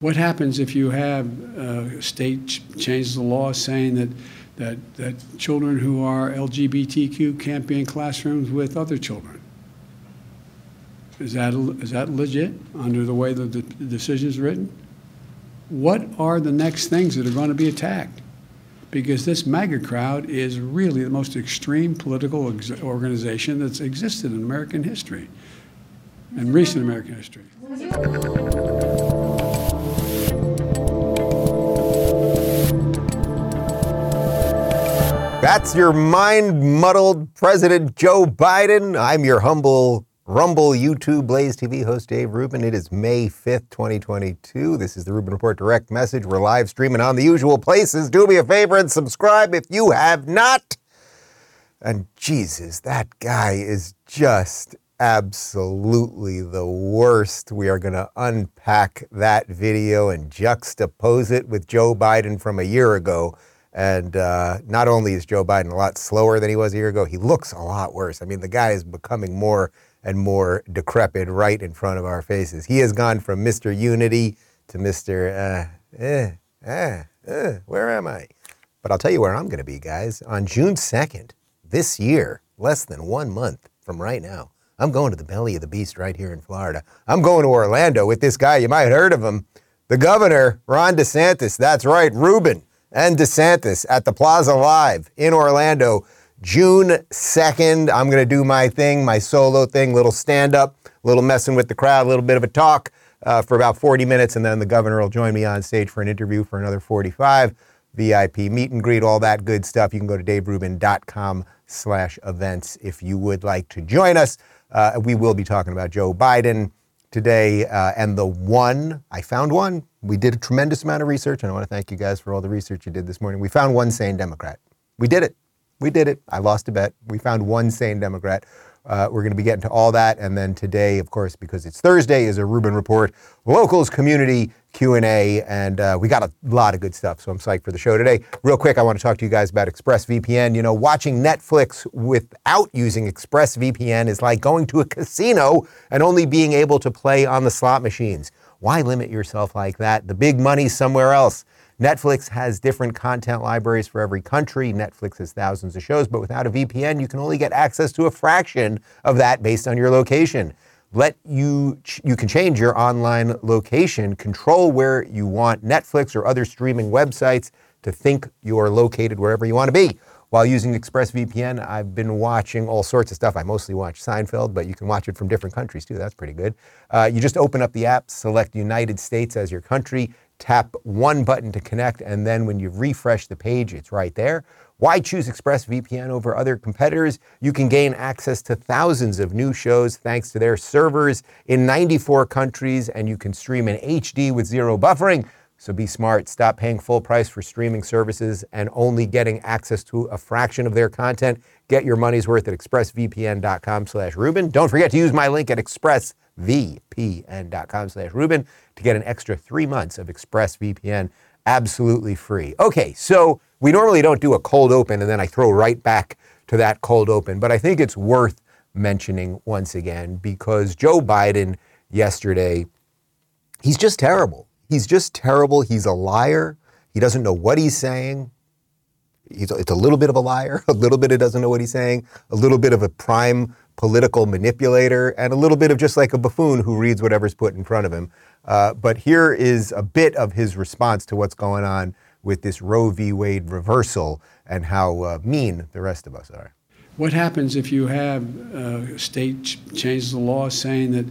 What happens if you have a state ch- changes the law saying that, that, that children who are LGBTQ can't be in classrooms with other children? Is that, is that legit under the way that the decision is written? What are the next things that are going to be attacked? Because this MAGA crowd is really the most extreme political ex- organization that's existed in American history, in recent American history. That's your mind muddled President Joe Biden. I'm your humble Rumble YouTube Blaze TV host Dave Rubin. It is May 5th, 2022. This is the Rubin Report direct message. We're live streaming on the usual places. Do me a favor and subscribe if you have not. And Jesus, that guy is just absolutely the worst. We are going to unpack that video and juxtapose it with Joe Biden from a year ago. And uh, not only is Joe Biden a lot slower than he was a year ago, he looks a lot worse. I mean, the guy is becoming more and more decrepit right in front of our faces. He has gone from Mr. Unity to Mr. Uh, eh, eh, eh, where am I? But I'll tell you where I'm going to be, guys. On June 2nd, this year, less than one month from right now, I'm going to the belly of the beast right here in Florida. I'm going to Orlando with this guy. You might have heard of him. The governor, Ron DeSantis. That's right, Rubin and DeSantis at the Plaza Live in Orlando, June 2nd. I'm going to do my thing, my solo thing, little stand up, a little messing with the crowd, a little bit of a talk uh, for about 40 minutes, and then the governor will join me on stage for an interview for another 45. VIP meet and greet, all that good stuff. You can go to daverubin.com slash events if you would like to join us. Uh, we will be talking about Joe Biden today. Uh, and the one, I found one. We did a tremendous amount of research, and I want to thank you guys for all the research you did this morning. We found one sane Democrat. We did it. We did it. I lost a bet. We found one sane Democrat. Uh, we're going to be getting to all that, and then today, of course, because it's Thursday, is a Rubin Report locals community Q&A, and uh, we got a lot of good stuff, so I'm psyched for the show today. Real quick, I want to talk to you guys about ExpressVPN. You know, watching Netflix without using ExpressVPN is like going to a casino and only being able to play on the slot machines. Why limit yourself like that? The big money's somewhere else. Netflix has different content libraries for every country. Netflix has thousands of shows, but without a VPN, you can only get access to a fraction of that based on your location. Let you you can change your online location, control where you want Netflix or other streaming websites to think you're located wherever you want to be. While using ExpressVPN, I've been watching all sorts of stuff. I mostly watch Seinfeld, but you can watch it from different countries too. That's pretty good. Uh, you just open up the app, select United States as your country, tap one button to connect, and then when you refresh the page, it's right there. Why choose ExpressVPN over other competitors? You can gain access to thousands of new shows thanks to their servers in 94 countries, and you can stream in HD with zero buffering. So be smart. Stop paying full price for streaming services and only getting access to a fraction of their content. Get your money's worth at expressvpn.com slash Rubin. Don't forget to use my link at expressvpn.com slash Rubin to get an extra three months of ExpressVPN absolutely free. Okay, so we normally don't do a cold open and then I throw right back to that cold open, but I think it's worth mentioning once again because Joe Biden yesterday, he's just terrible. He's just terrible. He's a liar. He doesn't know what he's saying. He's, it's a little bit of a liar, a little bit he doesn't know what he's saying, a little bit of a prime political manipulator, and a little bit of just like a buffoon who reads whatever's put in front of him. Uh, but here is a bit of his response to what's going on with this Roe v. Wade reversal and how uh, mean the rest of us are. What happens if you have uh, state ch- changes the law saying that,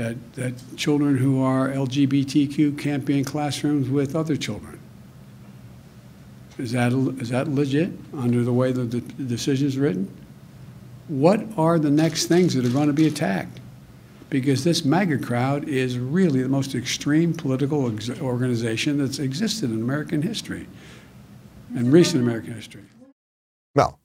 that, that children who are LGBTQ can't be in classrooms with other children? Is that, is that legit under the way that the decision is written? What are the next things that are going to be attacked? Because this MAGA crowd is really the most extreme political organization that's existed in American history, in recent American history. Well,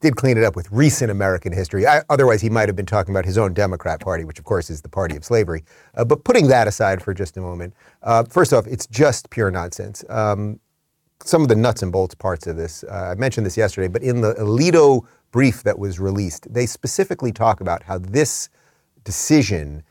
did clean it up with recent American history. I, otherwise, he might have been talking about his own Democrat Party, which, of course, is the party of slavery. Uh, but putting that aside for just a moment, uh, first off, it's just pure nonsense. Um, some of the nuts and bolts parts of this, uh, I mentioned this yesterday, but in the Alito brief that was released, they specifically talk about how this decision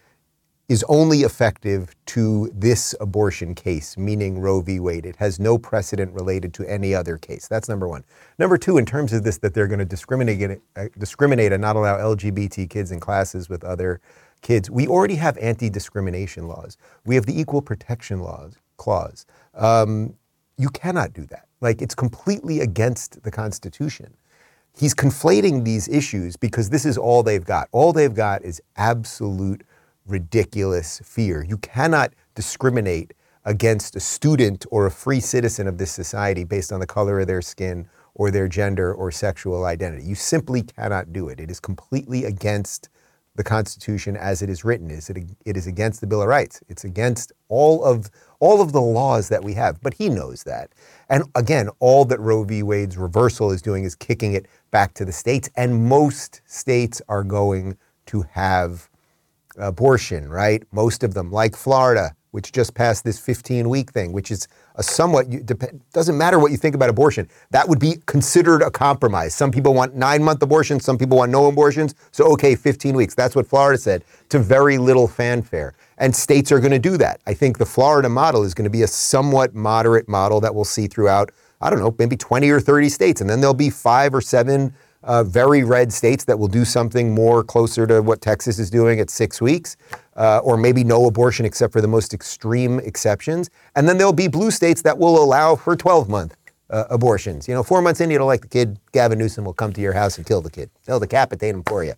is only effective to this abortion case, meaning Roe v. Wade. It has no precedent related to any other case. That's number one. Number two, in terms of this, that they're going to discriminate, uh, discriminate and not allow LGBT kids in classes with other kids, we already have anti discrimination laws. We have the Equal Protection laws, Clause. Um, you cannot do that. Like, it's completely against the Constitution. He's conflating these issues because this is all they've got. All they've got is absolute ridiculous fear. You cannot discriminate against a student or a free citizen of this society based on the color of their skin or their gender or sexual identity. You simply cannot do it. It is completely against the Constitution as it is written. Is it, It is against the Bill of Rights. It's against all of all of the laws that we have. But he knows that. And again, all that Roe v. Wade's reversal is doing is kicking it back to the states. And most states are going to have abortion, right? Most of them, like Florida, which just passed this 15 week thing, which is a somewhat, doesn't matter what you think about abortion, that would be considered a compromise. Some people want nine month abortions, some people want no abortions. So, okay, 15 weeks. That's what Florida said to very little fanfare. And states are going to do that. I think the Florida model is going to be a somewhat moderate model that we'll see throughout, I don't know, maybe 20 or 30 states. And then there'll be five or seven uh, very red states that will do something more closer to what Texas is doing at six weeks, uh, or maybe no abortion except for the most extreme exceptions. And then there'll be blue states that will allow for 12 month uh, abortions. You know, four months in, you don't like the kid, Gavin Newsom will come to your house and kill the kid. They'll decapitate him for you.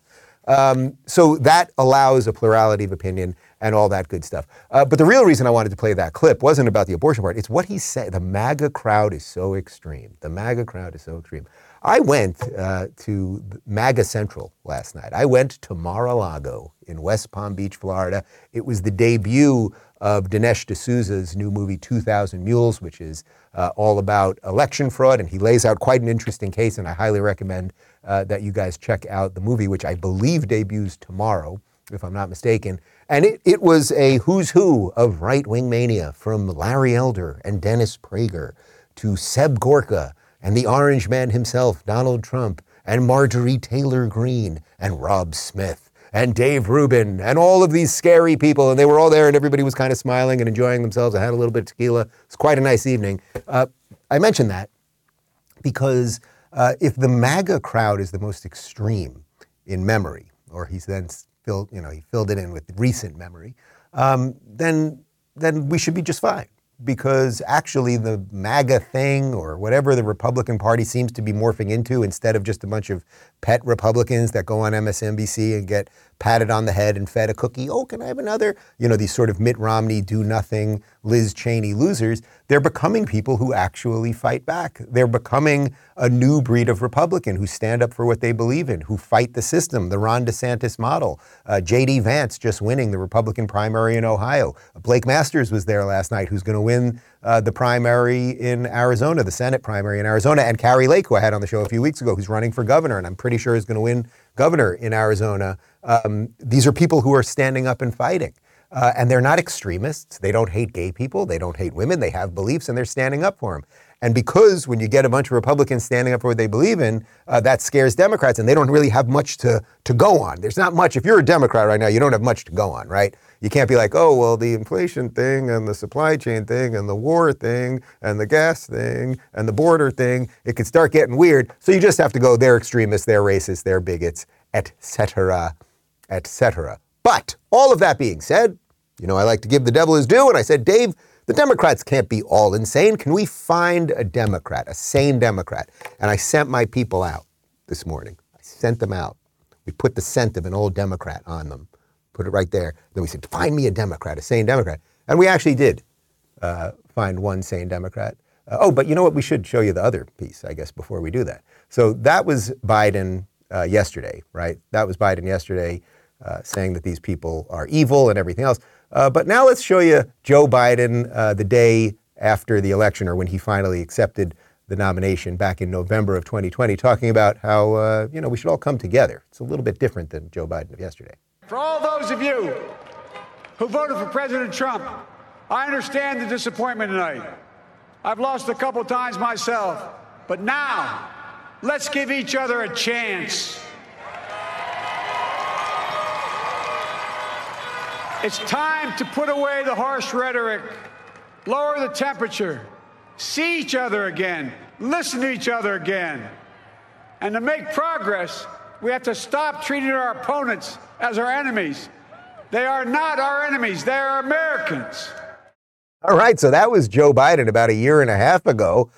Um, so that allows a plurality of opinion and all that good stuff. Uh, but the real reason I wanted to play that clip wasn't about the abortion part. It's what he said. The MAGA crowd is so extreme. The MAGA crowd is so extreme. I went uh, to MAGA Central last night. I went to Mar-a-Lago in West Palm Beach, Florida. It was the debut of Dinesh D'Souza's new movie 2000 Mules, which is uh, all about election fraud, and he lays out quite an interesting case, and I highly recommend uh, that you guys check out the movie, which I believe debuts tomorrow, if I'm not mistaken. And it, it was a who's who of right-wing mania, from Larry Elder and Dennis Prager to Seb Gorka and the Orange Man himself, Donald Trump, and Marjorie Taylor Greene, and Rob Smith, and Dave Rubin, and all of these scary people. And they were all there, and everybody was kind of smiling and enjoying themselves. I had a little bit of tequila. It's quite a nice evening. Uh, I mention that because uh, if the MAGA crowd is the most extreme in memory, or he's then filled, you know, he filled it in with recent memory, um, then then we should be just fine because actually the MAGA thing or whatever the Republican Party seems to be morphing into, instead of just a bunch of pet Republicans that go on MSNBC and get patted on the head and fed a cookie, oh, can I have another? You know, these sort of Mitt Romney, do nothing, Liz Cheney losers, they're becoming people who actually fight back. They're becoming a new breed of Republican who stand up for what they believe in, who fight the system, the Ron DeSantis model. Uh, J.D. Vance just winning the Republican primary in Ohio. Blake Masters was there last night, who's going to win uh, the primary in Arizona, the Senate primary in Arizona, and Kari Lake, who I had on the show a few weeks ago, who's running for governor, and I'm pretty sure is going to win governor in Arizona. Um, these are people who are standing up and fighting. Uh, and they're not extremists. They don't hate gay people. They don't hate women. They have beliefs and they're standing up for them. And because when you get a bunch of Republicans standing up for what they believe in, uh, that scares Democrats and they don't really have much to, to go on. There's not much. If you're a Democrat right now, you don't have much to go on, right? You can't be like, oh, well, the inflation thing and the supply chain thing and the war thing and the gas thing and the border thing. It could start getting weird. So you just have to go, they're extremists, they're racists, they're bigots, etc., etc. But all of that being said, you know, I like to give the devil his due. And I said, Dave, the Democrats can't be all insane. Can we find a Democrat, a sane Democrat? And I sent my people out this morning. I sent them out. We put the scent of an old Democrat on them, put it right there. Then we said, find me a Democrat, a sane Democrat. And we actually did uh, find one sane Democrat. Uh, oh, but you know what? We should show you the other piece, I guess, before we do that. So that was Biden uh, yesterday, right? That was Biden yesterday uh, saying that these people are evil and everything else. Uh, but now let's show you Joe Biden uh, the day after the election, or when he finally accepted the nomination back in November of 2020, talking about how you know we should all come together. It's a little bit different than Joe Biden of yesterday. For all those of you who voted for President Trump, I understand the disappointment tonight. I've lost a couple times myself, but now let's give each other a chance. It's time to put away the harsh rhetoric, lower the temperature, see each other again, listen to each other again. And to make progress, we have to stop treating our opponents as our enemies. They are not our enemies, they are Americans. All right, so that was Joe Biden about a year and a half ago.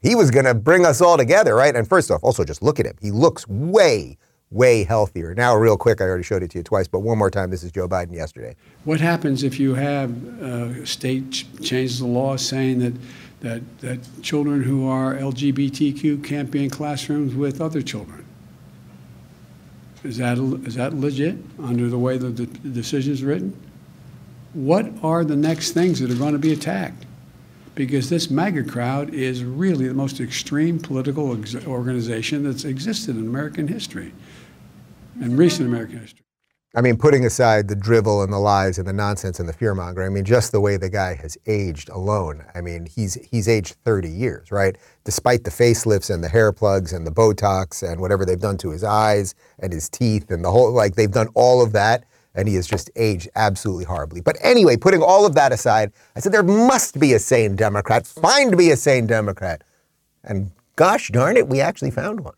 He was going to bring us all together, right? And first off, also just look at him. He looks way, way healthier. Now, real quick, I already showed it to you twice, but one more time. This is Joe Biden yesterday. What happens if you have a uh, state ch- changes the law saying that, that, that children who are LGBTQ can't be in classrooms with other children? Is that, is that legit under the way the, the decision is written? What are the next things that are going to be attacked? Because this MAGA crowd is really the most extreme political organization that's existed in American history in recent American history. I mean, putting aside the drivel and the lies and the nonsense and the fear mongering, I mean, just the way the guy has aged alone. I mean, he's he's aged 30 years, right? Despite the facelifts and the hair plugs and the Botox and whatever they've done to his eyes and his teeth and the whole, like they've done all of that, and he has just aged absolutely horribly. But anyway, putting all of that aside, I said there must be a sane Democrat. Find me a sane Democrat, and gosh darn it, we actually found one.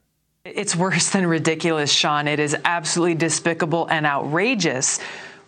It's worse than ridiculous, Sean. It is absolutely despicable and outrageous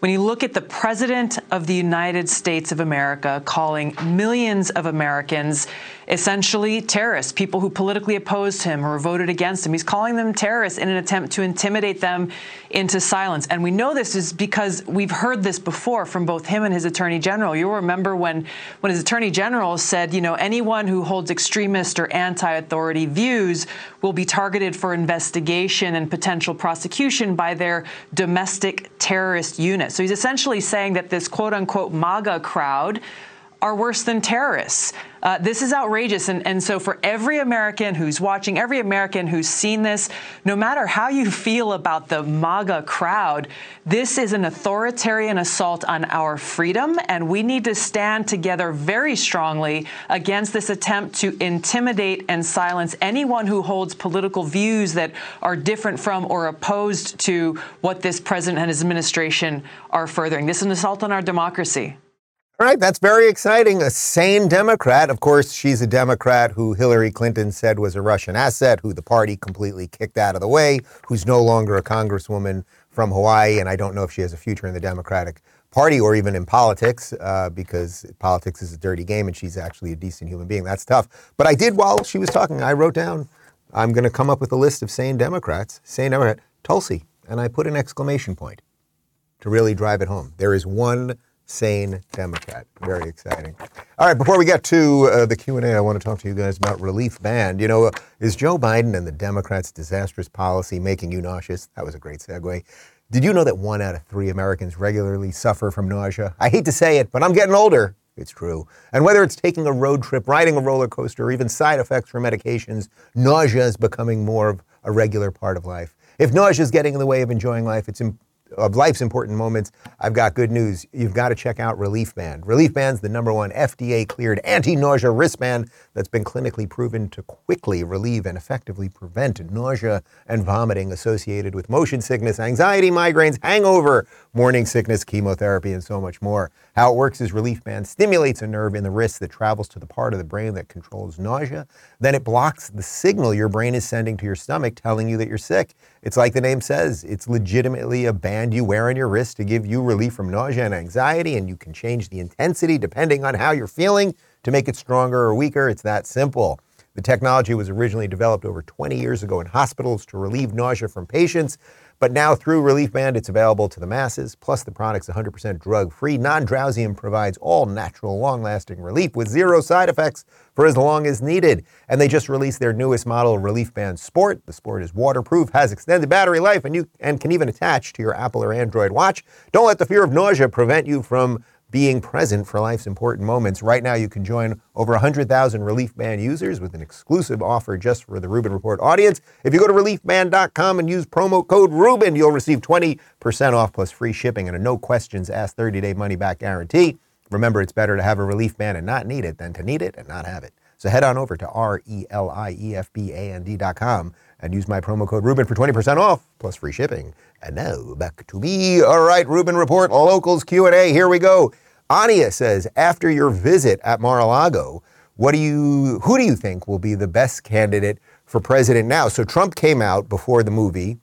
when you look at the President of the United States of America calling millions of Americans essentially terrorists, people who politically opposed him or voted against him. He's calling them terrorists in an attempt to intimidate them into silence. And we know this is because we've heard this before from both him and his attorney general. You'll remember when, when his attorney general said, you know, anyone who holds extremist or anti authority views will be targeted for investigation and potential prosecution by their domestic terrorist unit. So he's essentially saying that this quote unquote MAGA crowd are worse than terrorists. Uh, this is outrageous. And, and so, for every American who's watching, every American who's seen this, no matter how you feel about the MAGA crowd, this is an authoritarian assault on our freedom. And we need to stand together very strongly against this attempt to intimidate and silence anyone who holds political views that are different from or opposed to what this president and his administration are furthering. This is an assault on our democracy. All right, that's very exciting. A sane Democrat. Of course, she's a Democrat who Hillary Clinton said was a Russian asset, who the party completely kicked out of the way, who's no longer a congresswoman from Hawaii. And I don't know if she has a future in the Democratic Party or even in politics, uh, because politics is a dirty game and she's actually a decent human being. That's tough. But I did, while she was talking, I wrote down, I'm going to come up with a list of sane Democrats. Sane Democrat, Tulsi. And I put an exclamation point to really drive it home. There is one sane Democrat. Very exciting. All right, before we get to uh, the Q&A, I want to talk to you guys about Relief Band. You know, uh, is Joe Biden and the Democrats' disastrous policy making you nauseous? That was a great segue. Did you know that one out of three Americans regularly suffer from nausea? I hate to say it, but I'm getting older. It's true. And whether it's taking a road trip, riding a roller coaster, or even side effects from medications, nausea is becoming more of a regular part of life. If nausea is getting in the way of enjoying life, it's important of life's important moments, I've got good news. You've got to check out Relief Band. Relief Band's the number one FDA cleared anti nausea wristband that's been clinically proven to quickly relieve and effectively prevent nausea and vomiting associated with motion sickness, anxiety, migraines, hangover, morning sickness, chemotherapy, and so much more. How it works is Relief Band stimulates a nerve in the wrist that travels to the part of the brain that controls nausea. Then it blocks the signal your brain is sending to your stomach telling you that you're sick. It's like the name says, it's legitimately a band you wear on your wrist to give you relief from nausea and anxiety, and you can change the intensity depending on how you're feeling to make it stronger or weaker. It's that simple. The technology was originally developed over 20 years ago in hospitals to relieve nausea from patients. But now through Relief Band, it's available to the masses. Plus, the product's 100% drug free, non drowsy, and provides all natural, long lasting relief with zero side effects for as long as needed. And they just released their newest model, Relief Band Sport. The Sport is waterproof, has extended battery life, and you and can even attach to your Apple or Android watch. Don't let the fear of nausea prevent you from being present for life's important moments. Right now, you can join over 100,000 Relief Band users with an exclusive offer just for the Rubin Report audience. If you go to reliefband.com and use promo code Rubin, you'll receive 20% off plus free shipping and a no questions asked 30 day money back guarantee. Remember, it's better to have a relief band and not need it than to need it and not have it. So head on over to R E L I E F B A N D.com and use my promo code Rubin for 20% off plus free shipping. And now back to me. All right, Rubin Report, locals Q&A. Here we go. Ania says, after your visit at Mar-a-Lago, what do you, who do you think will be the best candidate for president now? So Trump came out before the movie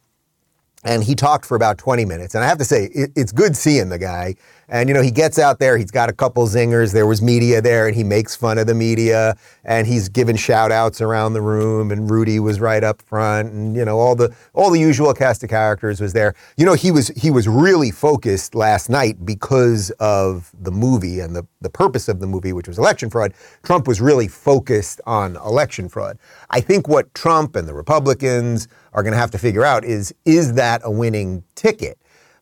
and he talked for about 20 minutes. And I have to say, it, it's good seeing the guy. And, you know, he gets out there, he's got a couple zingers. There was media there, and he makes fun of the media, and he's giving shout outs around the room, and Rudy was right up front, and, you know, all the all the usual cast of characters was there. You know, he was he was really focused last night because of the movie and the, the purpose of the movie, which was election fraud. Trump was really focused on election fraud. I think what Trump and the Republicans are going to have to figure out is is that a winning ticket?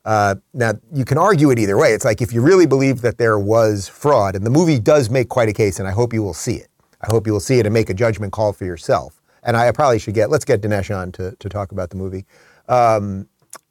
Uh, now, you can argue it either way. It's like if you really believe that there was fraud, and the movie does make quite a case, and I hope you will see it. I hope you will see it and make a judgment call for yourself. And I probably should get, let's get Dinesh on to, to talk about the movie. Um,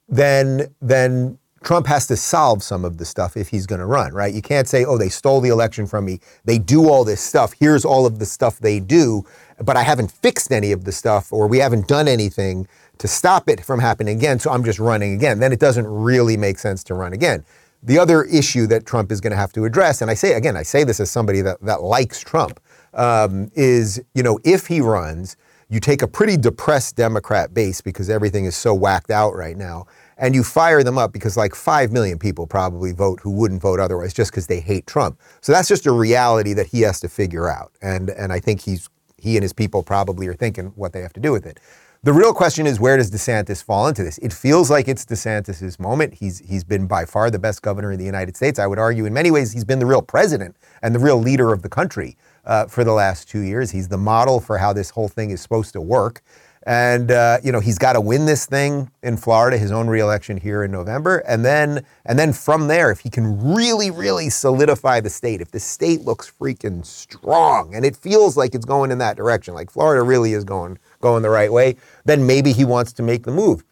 then, then Trump has to solve some of the stuff if he's going to run, right? You can't say, oh, they stole the election from me. They do all this stuff. Here's all of the stuff they do, but I haven't fixed any of the stuff or we haven't done anything to stop it from happening again, so I'm just running again. Then it doesn't really make sense to run again. The other issue that Trump is going to have to address, and I say again, I say this as somebody that, that likes Trump, um, is you know if he runs, you take a pretty depressed Democrat base because everything is so whacked out right now, and you fire them up because like five million people probably vote who wouldn't vote otherwise just because they hate Trump. So that's just a reality that he has to figure out, and and I think he's he and his people probably are thinking what they have to do with it. The real question is where does DeSantis fall into this? It feels like it's DeSantis's moment. He's he's been by far the best governor in the United States. I would argue in many ways he's been the real president and the real leader of the country uh, for the last two years. He's the model for how this whole thing is supposed to work. And uh, you know he's got to win this thing in Florida, his own reelection here in November, and then and then from there, if he can really, really solidify the state, if the state looks freaking strong, and it feels like it's going in that direction, like Florida really is going going the right way, then maybe he wants to make the move.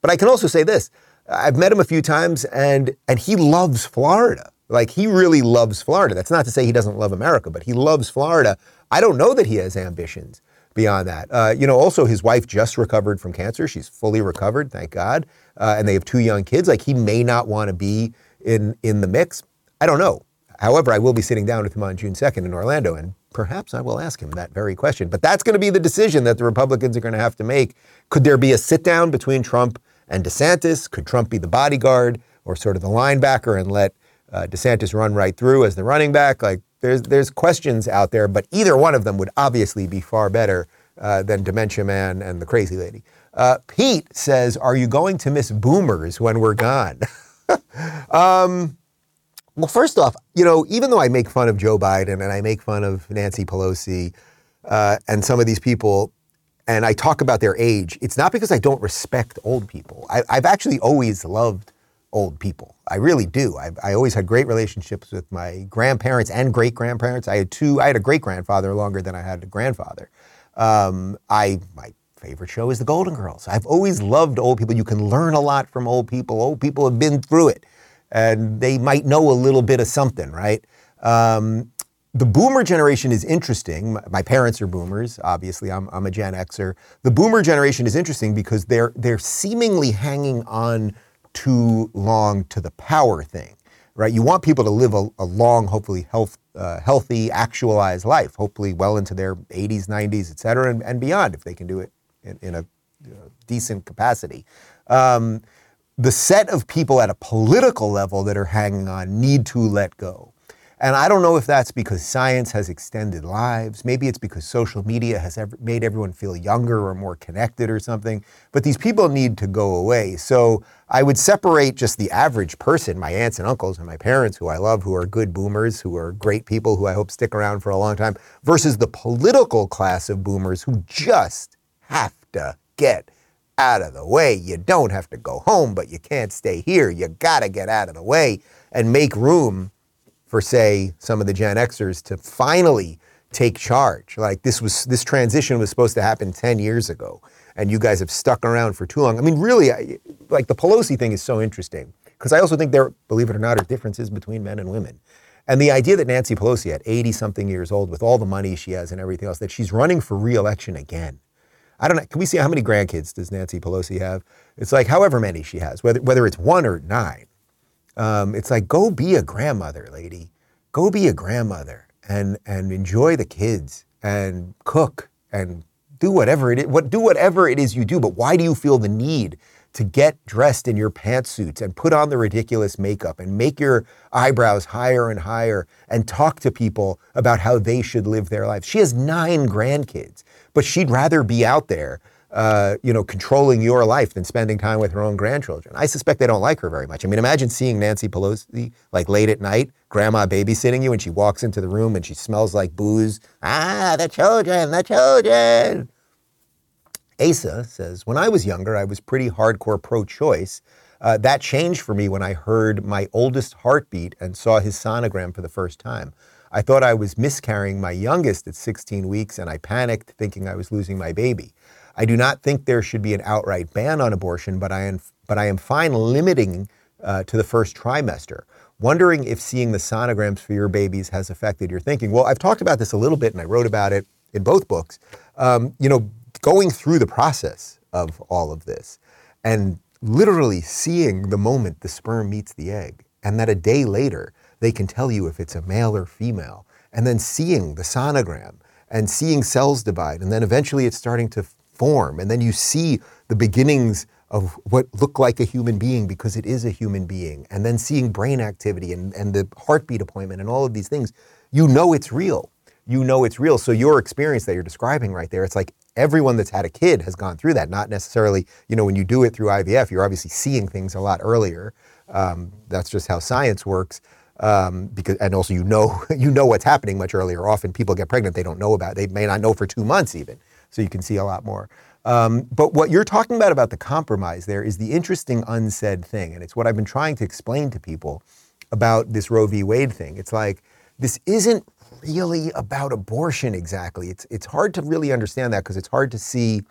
But I can also say this I've met him a few times and, and he loves Florida. Like he really loves Florida. That's not to say he doesn't love America, but he loves Florida. I don't know that he has ambitions beyond that. Uh, you know, also his wife just recovered from cancer. She's fully recovered, thank God. Uh, and they have two young kids. Like he may not want to be in in the mix. I don't know. However, I will be sitting down with him on June 2nd in Orlando, and perhaps I will ask him that very question. But that's going to be the decision that the Republicans are going to have to make. Could there be a sit down between Trump and DeSantis? Could Trump be the bodyguard or sort of the linebacker and let uh, DeSantis run right through as the running back? Like, there's there's questions out there, but either one of them would obviously be far better uh, than Dementia Man and the Crazy Lady. Uh, Pete says, "Are you going to miss Boomers when we're gone?" um, well, first off, you know, even though I make fun of Joe Biden and I make fun of Nancy Pelosi uh, and some of these people, and I talk about their age, it's not because I don't respect old people. I, have actually always loved old people. I really do. I've, I always had great relationships with my grandparents and great grandparents. I had two. I had a great grandfather longer than I had a grandfather. Um, I my favorite show is The Golden Girls. I've always loved old people. You can learn a lot from old people. Old people have been through it and they might know a little bit of something, right? Um, the boomer generation is interesting. My parents are boomers. Obviously, I'm, I'm a Gen Xer. The boomer generation is interesting because they're they're seemingly hanging on too long to the power thing, right? You want people to live a, a long, hopefully health, uh, healthy, actualized life, hopefully well into their 80s, 90s, et cetera, and, and beyond if they can do it in, in a decent capacity. Um, the set of people at a political level that are hanging on need to let go. And I don't know if that's because science has extended lives. Maybe it's because social media has made everyone feel younger or more connected or something. But these people need to go away. So I would separate just the average person, my aunts and uncles and my parents, who I love, who are good boomers, who are great people, who I hope stick around for a long time, versus the political class of boomers who just have to get out of the way. You don't have to go home, but you can't stay here. You got to get out of the way and make room for, say, some of the Gen Xers to finally take charge. Like this was this transition was supposed to happen 10 years ago, and you guys have stuck around for too long. I mean, really, I, like the Pelosi thing is so interesting because I also think there, believe it or not, are differences between men and women. And the idea that Nancy Pelosi, at 80 something years old, with all the money she has and everything else, that she's running for reelection again. I don't know. Can we see how many grandkids does Nancy Pelosi have? It's like however many she has, whether, whether it's one or nine. Um, it's like, go be a grandmother, lady. Go be a grandmother and, and enjoy the kids and cook and do whatever it is, what, do whatever it is you do. But why do you feel the need to get dressed in your pantsuits and put on the ridiculous makeup and make your eyebrows higher and higher and talk to people about how they should live their lives. She has nine grandkids, but she'd rather be out there, uh, you know, controlling your life than spending time with her own grandchildren. I suspect they don't like her very much. I mean, imagine seeing Nancy Pelosi like late at night, grandma babysitting you, and she walks into the room and she smells like booze. Ah, the children, the children. Asa says, When I was younger, I was pretty hardcore pro choice. Uh, that changed for me when I heard my oldest heartbeat and saw his sonogram for the first time. I thought I was miscarrying my youngest at 16 weeks and I panicked thinking I was losing my baby. I do not think there should be an outright ban on abortion, but I am, but I am fine limiting uh, to the first trimester. Wondering if seeing the sonograms for your babies has affected your thinking. Well, I've talked about this a little bit and I wrote about it in both books. Um, you know, going through the process of all of this and literally seeing the moment the sperm meets the egg, and that a day later they can tell you if it's a male or female, and then seeing the sonogram and seeing cells divide, and then eventually it's starting to form, and then you see the beginnings of what look like a human being because it is a human being, and then seeing brain activity and, and the heartbeat appointment and all of these things, you know it's real. You know it's real. So your experience that you're describing right there, it's like everyone that's had a kid has gone through that. Not necessarily, you know, when you do it through IVF, you're obviously seeing things a lot earlier. Um, that's just how science works. Um, because and also you know you know what's happening much earlier. Often people get pregnant, they don't know about. They may not know for two months even. So you can see a lot more. Um, but what you're talking about about the compromise there is the interesting unsaid thing, and it's what I've been trying to explain to people about this Roe v. Wade thing. It's like this isn't really about abortion exactly. It's it's hard to really understand that because it's hard to see.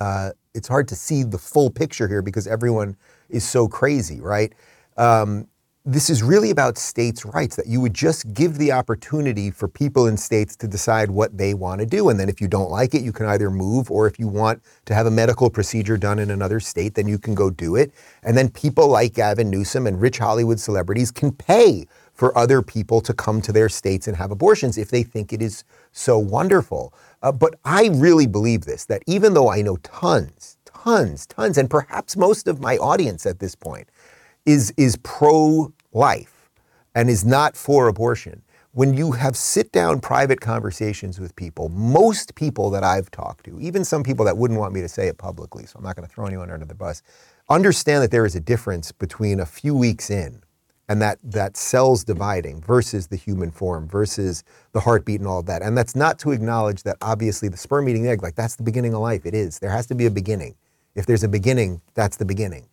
Uh, it's hard to see the full picture here because everyone is so crazy, right? Um, this is really about states' rights, that you would just give the opportunity for people in states to decide what they want to do. And then if you don't like it, you can either move, or if you want to have a medical procedure done in another state, then you can go do it. And then people like Gavin Newsom and rich Hollywood celebrities can pay for other people to come to their states and have abortions if they think it is so wonderful. Uh, but I really believe this that even though I know tons, tons, tons, and perhaps most of my audience at this point is, is pro life and is not for abortion, when you have sit down private conversations with people, most people that I've talked to, even some people that wouldn't want me to say it publicly, so I'm not going to throw anyone under the bus, understand that there is a difference between a few weeks in and that that cells dividing versus the human form versus the heartbeat and all of that. And that's not to acknowledge that obviously the sperm eating egg, like that's the beginning of life. It is. There has to be a beginning. If there's a beginning, that's the beginning.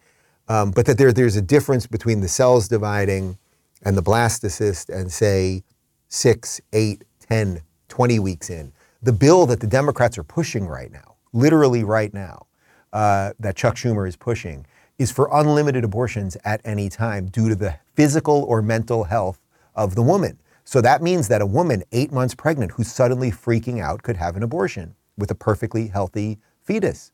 Um, but that there, there's a difference between the cells dividing and the blastocyst and say six, eight, 10, 20 weeks in. The bill that the Democrats are pushing right now, literally right now, uh, that Chuck Schumer is pushing, is for unlimited abortions at any time due to the physical or mental health of the woman. So that means that a woman eight months pregnant who's suddenly freaking out could have an abortion with a perfectly healthy fetus.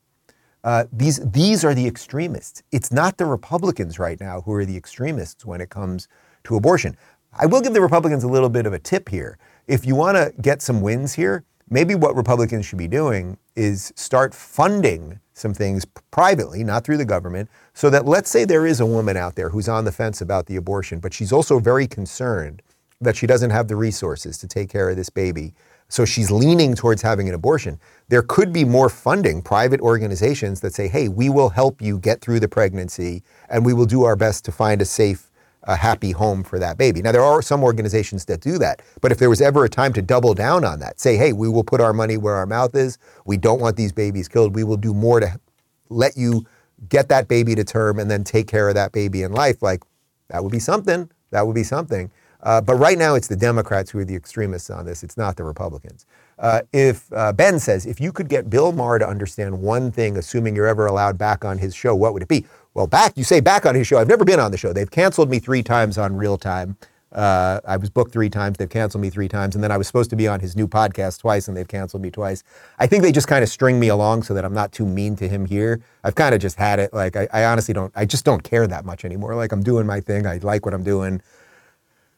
Uh, these, these are the extremists. It's not the Republicans right now who are the extremists when it comes to abortion. I will give the Republicans a little bit of a tip here. If you want to get some wins here, maybe what Republicans should be doing is start funding some things privately, not through the government, so that let's say there is a woman out there who's on the fence about the abortion, but she's also very concerned that she doesn't have the resources to take care of this baby. So she's leaning towards having an abortion. There could be more funding, private organizations that say, hey, we will help you get through the pregnancy and we will do our best to find a safe, a happy home for that baby. Now, there are some organizations that do that, but if there was ever a time to double down on that, say, hey, we will put our money where our mouth is, we don't want these babies killed, we will do more to let you get that baby to term and then take care of that baby in life, like that would be something. That would be something. Uh, but right now, it's the Democrats who are the extremists on this. It's not the Republicans. Uh, if uh, Ben says, if you could get Bill Maher to understand one thing, assuming you're ever allowed back on his show, what would it be? Well, back, you say back on his show. I've never been on the show. They've canceled me three times on real time. Uh, I was booked three times. They've canceled me three times. And then I was supposed to be on his new podcast twice, and they've canceled me twice. I think they just kind of string me along so that I'm not too mean to him here. I've kind of just had it. Like, I, I honestly don't, I just don't care that much anymore. Like, I'm doing my thing. I like what I'm doing.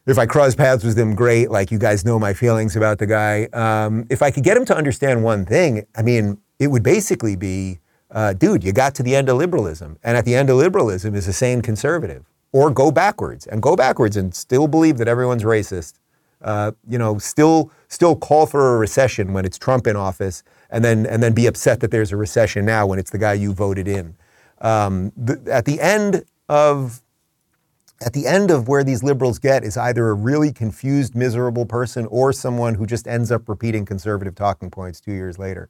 If I cross paths with him, great. Like, you guys know my feelings about the guy. Um, if I could get him to understand one thing, I mean, it would basically be, uh, dude, you got to the end of liberalism. And at the end of liberalism is a sane conservative or go backwards and go backwards and still believe that everyone's racist. Uh, you know, still still call for a recession when it's Trump in office, and then and then be upset that there's a recession now when it's the guy you voted in. Um, the, at the end of at the end of where these liberals get is either a really confused, miserable person or someone who just ends up repeating conservative talking points two years later.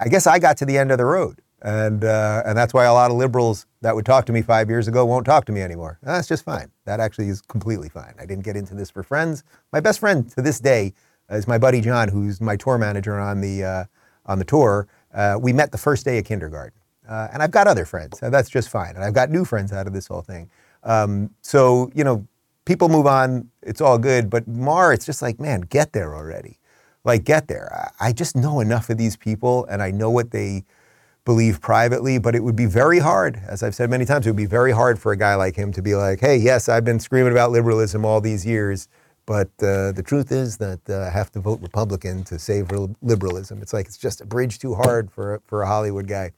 I guess I got to the end of the road. And, uh, and that's why a lot of liberals that would talk to me five years ago won't talk to me anymore. That's just fine. That actually is completely fine. I didn't get into this for friends. My best friend to this day is my buddy John, who's my tour manager on the, uh, on the tour. Uh, we met the first day of kindergarten. Uh, and I've got other friends, and that's just fine. And I've got new friends out of this whole thing. Um, so, you know, people move on, it's all good. But Maher, it's just like, man, get there already. Like, get there. I, I just know enough of these people, and I know what they believe privately, but it would be very hard, as I've said many times, it would be very hard for a guy like him to be like, hey, yes, I've been screaming about liberalism all these years, but uh, the truth is that uh, I have to vote Republican to save liberalism. It's like it's just a bridge too hard for, for a Hollywood guy.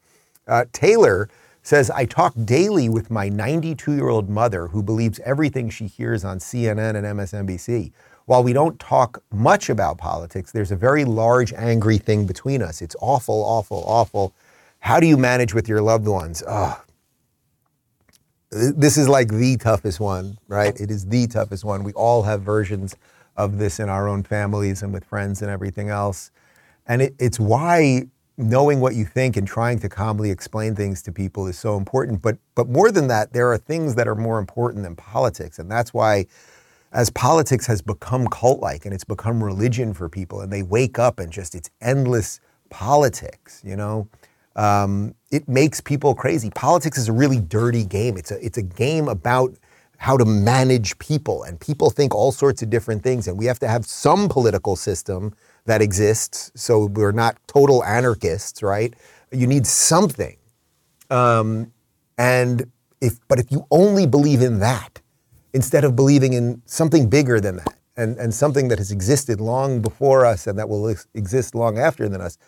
Uh, Taylor says, I talk daily with my 92 year old mother who believes everything she hears on CNN and MSNBC. While we don't talk much about politics, there's a very large, angry thing between us. It's awful, awful, awful. How do you manage with your loved ones? Oh, this is like the toughest one, right? It is the toughest one. We all have versions of this in our own families and with friends and everything else. And it, it's why knowing what you think and trying to calmly explain things to people is so important. But, but more than that, there are things that are more important than politics. And that's why, as politics has become cult like and it's become religion for people, and they wake up and just it's endless politics, you know? Um, it makes people crazy. Politics is a really dirty game. It's a, it's a game about how to manage people, and people think all sorts of different things, and we have to have some political system that exists so we're not total anarchists, right? You need something. Um, and if, but if you only believe in that, instead of believing in something bigger than that, and, and something that has existed long before us and that will ex- exist long after than us,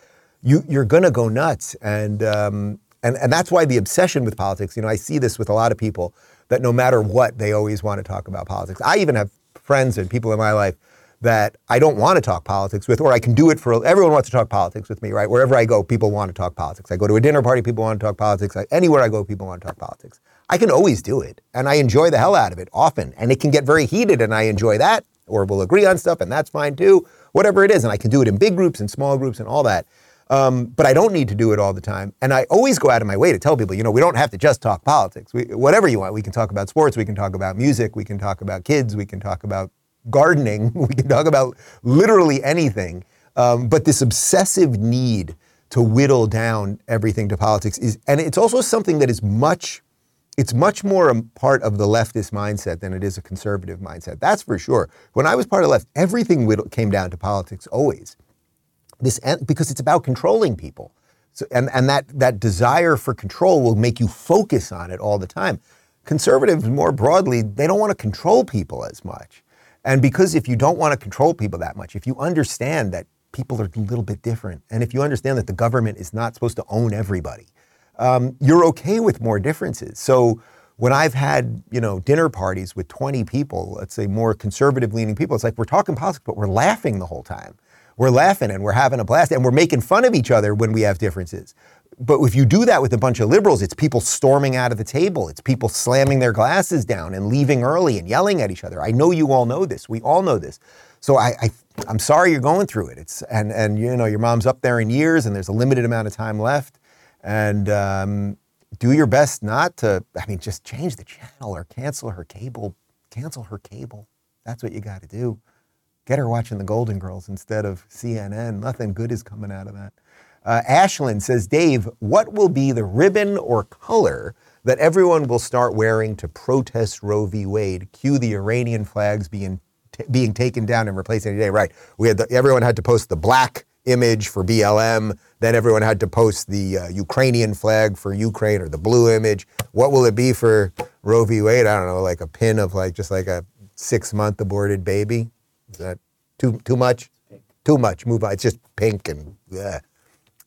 you, you're going to go nuts. And, um, and, and that's why the obsession with politics, you know, I see this with a lot of people that no matter what, they always want to talk about politics. I even have friends and people in my life that I don't want to talk politics with, or I can do it for everyone wants to talk politics with me, right? Wherever I go, people want to talk politics. I go to a dinner party, people want to talk politics. I, anywhere I go, people want to talk politics. I can always do it, and I enjoy the hell out of it often. And it can get very heated, and I enjoy that, or we'll agree on stuff, and that's fine too. Whatever it is, and I can do it in big groups and small groups and all that. Um, but I don't need to do it all the time. And I always go out of my way to tell people, you know, we don't have to just talk politics. We, whatever you want, we can talk about sports, we can talk about music, we can talk about kids, we can talk about gardening, we can talk about literally anything. Um, but this obsessive need to whittle down everything to politics is, and it's also something that is much, it's much more a part of the leftist mindset than it is a conservative mindset. That's for sure. When I was part of left, everything came down to politics always this because it's about controlling people. So, and, and that, that desire for control will make you focus on it all the time. Conservatives, more broadly, they don't want to control people as much. And because if you don't want to control people that much, if you understand that people are a little bit different, and if you understand that the government is not supposed to own everybody, um, you're okay with more differences. So when I've had, you know, dinner parties with 20 people, let's say more conservative leaning people, it's like we're talking politics, but we're laughing the whole time we're laughing and we're having a blast and we're making fun of each other when we have differences. But if you do that with a bunch of liberals, it's people storming out of the table. It's people slamming their glasses down and leaving early and yelling at each other. I know you all know this. We all know this. So I, I am sorry you're going through it. It's and and you know your mom's up there in years and there's a limited amount of time left. And um, do your best not to. I mean, just change the channel or cancel her cable. Cancel her cable. That's what you got to do. Get her watching the Golden Girls instead of CNN. Nothing good is coming out of that. Uh, Ashlyn says, Dave, what will be the ribbon or color that everyone will start wearing to protest Roe v. Wade? Cue the Iranian flags being t- being taken down and replaced any day. Right. We had the, everyone had to post the black image for BLM. Then everyone had to post the uh, Ukrainian flag for Ukraine or the blue image. What will it be for Roe v. Wade? I don't know, like a pin of like just like a six month aborted baby. Is that too too much? Too much. Move on. It's just pink and yeah.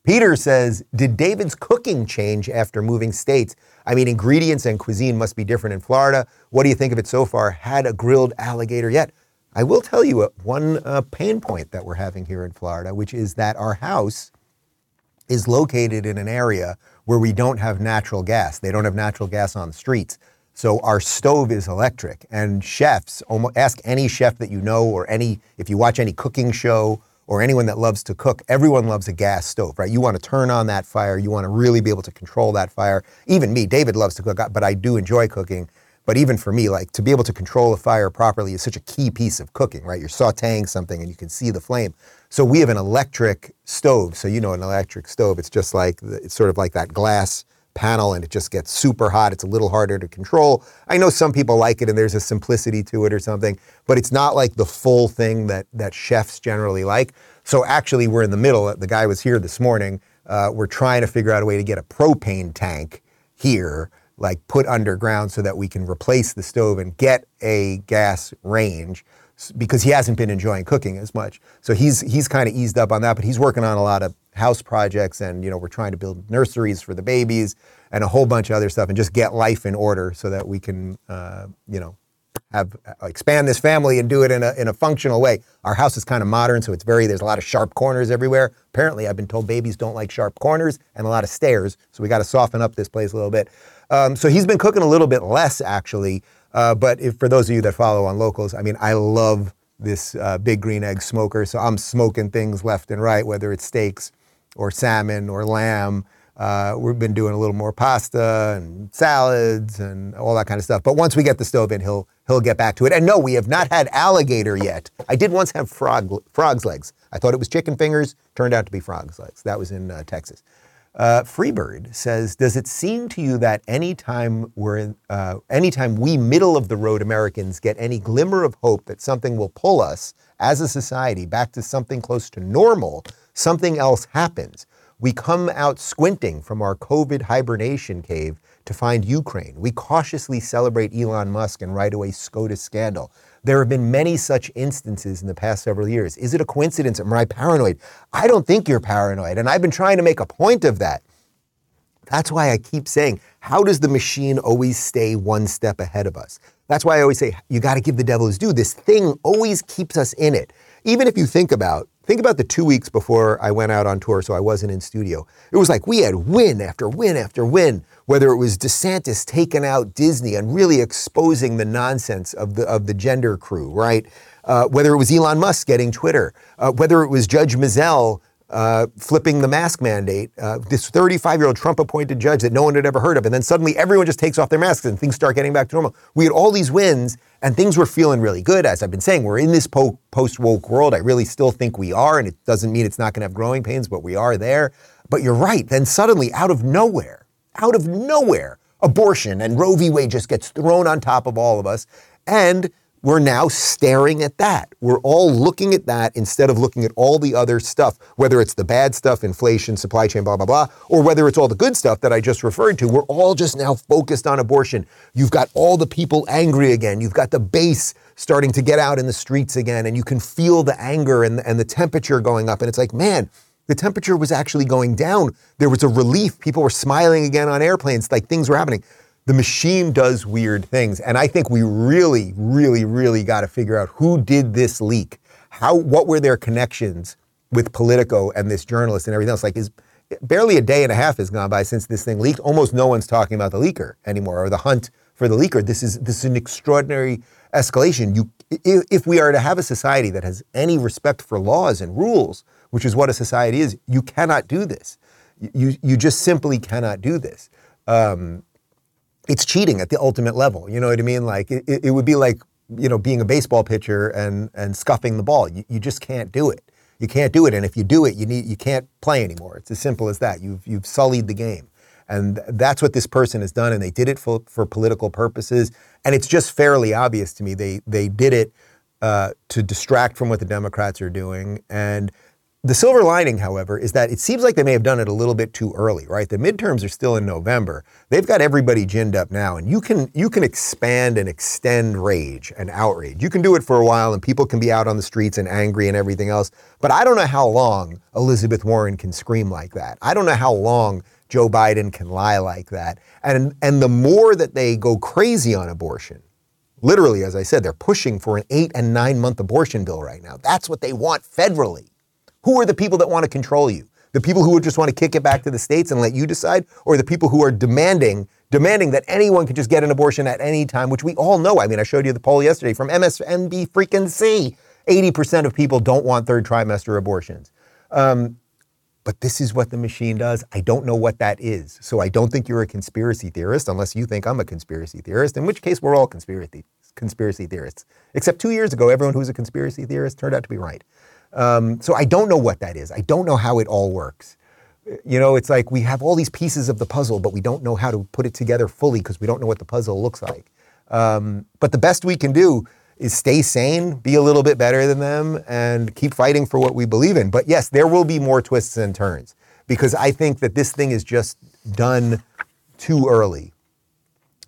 Peter says, Did David's cooking change after moving states? I mean, ingredients and cuisine must be different in Florida. What do you think of it so far? Had a grilled alligator yet? I will tell you one uh, pain point that we're having here in Florida, which is that our house is located in an area where we don't have natural gas. They don't have natural gas on the streets. So our stove is electric. And chefs, almost, ask any chef that you know or any, if you watch any cooking show or anyone that loves to cook, everyone loves a gas stove, right? You want to turn on that fire. You want to really be able to control that fire. Even me, David loves to cook, but I do enjoy cooking. But even for me, like to be able to control a fire properly is such a key piece of cooking, right? You're sauteing something and you can see the flame. So we have an electric stove. So you know an electric stove, it's just like it's sort of like that glass panel and it just gets super hot. It's a little harder to control. I know some people like it and there's a simplicity to it or something, but it's not like the full thing that that chefs generally like. So actually we're in the middle. The guy was here this morning. Uh, we're trying to figure out a way to get a propane tank here like put underground so that we can replace the stove and get a gas range because he hasn't been enjoying cooking as much. So he's he's kind of eased up on that, but he's working on a lot of house projects and you know we're trying to build nurseries for the babies and a whole bunch of other stuff and just get life in order so that we can uh, you know have uh, expand this family and do it in a in a functional way. Our house is kind of modern, so it's very there's a lot of sharp corners everywhere. Apparently, I've been told babies don't like sharp corners and a lot of stairs, so we got to soften up this place a little bit. Um, so he's been cooking a little bit less actually. Uh, but if, for those of you that follow on locals, I mean, I love this uh, big green egg smoker. So I'm smoking things left and right, whether it's steaks or salmon or lamb. Uh, we've been doing a little more pasta and salads and all that kind of stuff. But once we get the stove in, he'll he'll get back to it. And no, we have not had alligator yet. I did once have frog frog's legs. I thought it was chicken fingers. Turned out to be frog's legs. That was in uh, Texas. Uh, Freebird says, "Does it seem to you that anytime we're uh, anytime we middle of the road Americans get any glimmer of hope that something will pull us as a society back to something close to normal, something else happens? We come out squinting from our COVID hibernation cave to find Ukraine. We cautiously celebrate Elon Musk and right away SCOTUS scandal. There have been many such instances in the past several years. Is it a coincidence? Am I paranoid? I don't think you're paranoid. And I've been trying to make a point of that. That's why I keep saying, how does the machine always stay one step ahead of us? That's why I always say, you got to give the devil his due. This thing always keeps us in it. Even if you think about Think about the two weeks before I went out on tour, so I wasn't in studio. It was like we had win after win after win, whether it was DeSantis taking out Disney and really exposing the nonsense of the, of the gender crew, right? Uh, whether it was Elon Musk getting Twitter, uh, whether it was Judge Mizelle uh, flipping the mask mandate, uh, this 35 year old Trump appointed judge that no one had ever heard of. And then suddenly everyone just takes off their masks and things start getting back to normal. We had all these wins and things were feeling really good. As I've been saying, we're in this po- post woke world. I really still think we are. And it doesn't mean it's not going to have growing pains, but we are there. But you're right. Then suddenly, out of nowhere, out of nowhere, abortion and Roe v. Wade just gets thrown on top of all of us. And we're now staring at that. We're all looking at that instead of looking at all the other stuff, whether it's the bad stuff, inflation, supply chain, blah, blah, blah, or whether it's all the good stuff that I just referred to. We're all just now focused on abortion. You've got all the people angry again. You've got the base starting to get out in the streets again, and you can feel the anger and, and the temperature going up. And it's like, man, the temperature was actually going down. There was a relief. People were smiling again on airplanes, like things were happening the machine does weird things. And I think we really, really, really got to figure out who did this leak. How, what were their connections with Politico and this journalist and everything else? Like, is barely a day and a half has gone by since this thing leaked. Almost no one's talking about the leaker anymore or the hunt for the leaker. This is this is an extraordinary escalation. You, if we are to have a society that has any respect for laws and rules, which is what a society is, you cannot do this. You you just simply cannot do this. Um, it's cheating at the ultimate level. You know what I mean? Like it, it would be like you know being a baseball pitcher and and scuffing the ball. You, you just can't do it. You can't do it. And if you do it, you need you can't play anymore. It's as simple as that. You've you've sullied the game. And that's what this person has done, and they did it for, for political purposes. And it's just fairly obvious to me they they did it uh, to distract from what the Democrats are doing. And the silver lining, however, is that it seems like they may have done it a little bit too early, right? The midterms are still in November. They've got everybody ginned up now, and you can you can expand and extend rage and outrage. You can do it for a while, and people can be out on the streets and angry and everything else. But I don't know how long Elizabeth Warren can scream like that. I don't know how long Joe Biden can lie like that. And and the more that they go crazy on abortion, literally, as I said, they're pushing for an eight and nine month abortion bill right now. That's what they want federally. Who are the people that want to control you? The people who would just want to kick it back to the states and let you decide, or the people who are demanding demanding that anyone can just get an abortion at any time, which we all know. I mean, I showed you the poll yesterday from MSNBC freaking C. 80% of people don't want third trimester abortions. Um, but this is what the machine does. I don't know what that is. So I don't think you're a conspiracy theorist unless you think I'm a conspiracy theorist, in which case we're all conspiracy, conspiracy theorists. Except two years ago, everyone who was a conspiracy theorist turned out to be right. Um, so I don't know what that is. I don't know how it all works. You know, it's like we have all these pieces of the puzzle, but we don't know how to put it together fully because we don't know what the puzzle looks like. Um, but the best we can do is stay sane, be a little bit better than them, and keep fighting for what we believe in. But yes, there will be more twists and turns because I think that this thing is just done too early.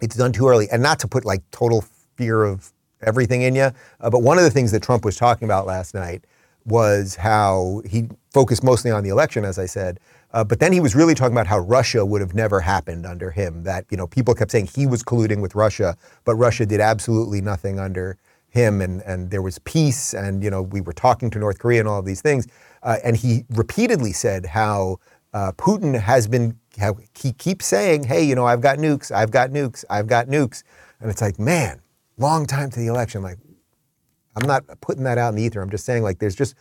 It's done too early. And not to put like total fear of everything in you, uh, but one of the things that Trump was talking about last night was how he focused mostly on the election, as I said. Uh, but then he was really talking about how Russia would have never happened under him. That you know people kept saying he was colluding with Russia, but Russia did absolutely nothing under him, and and there was peace, and you know we were talking to North Korea and all of these things. Uh, and he repeatedly said how uh, Putin has been. How he keeps saying, "Hey, you know I've got nukes, I've got nukes, I've got nukes," and it's like, man, long time to the election. Like, I'm not putting that out in the ether. I'm just saying, like, there's just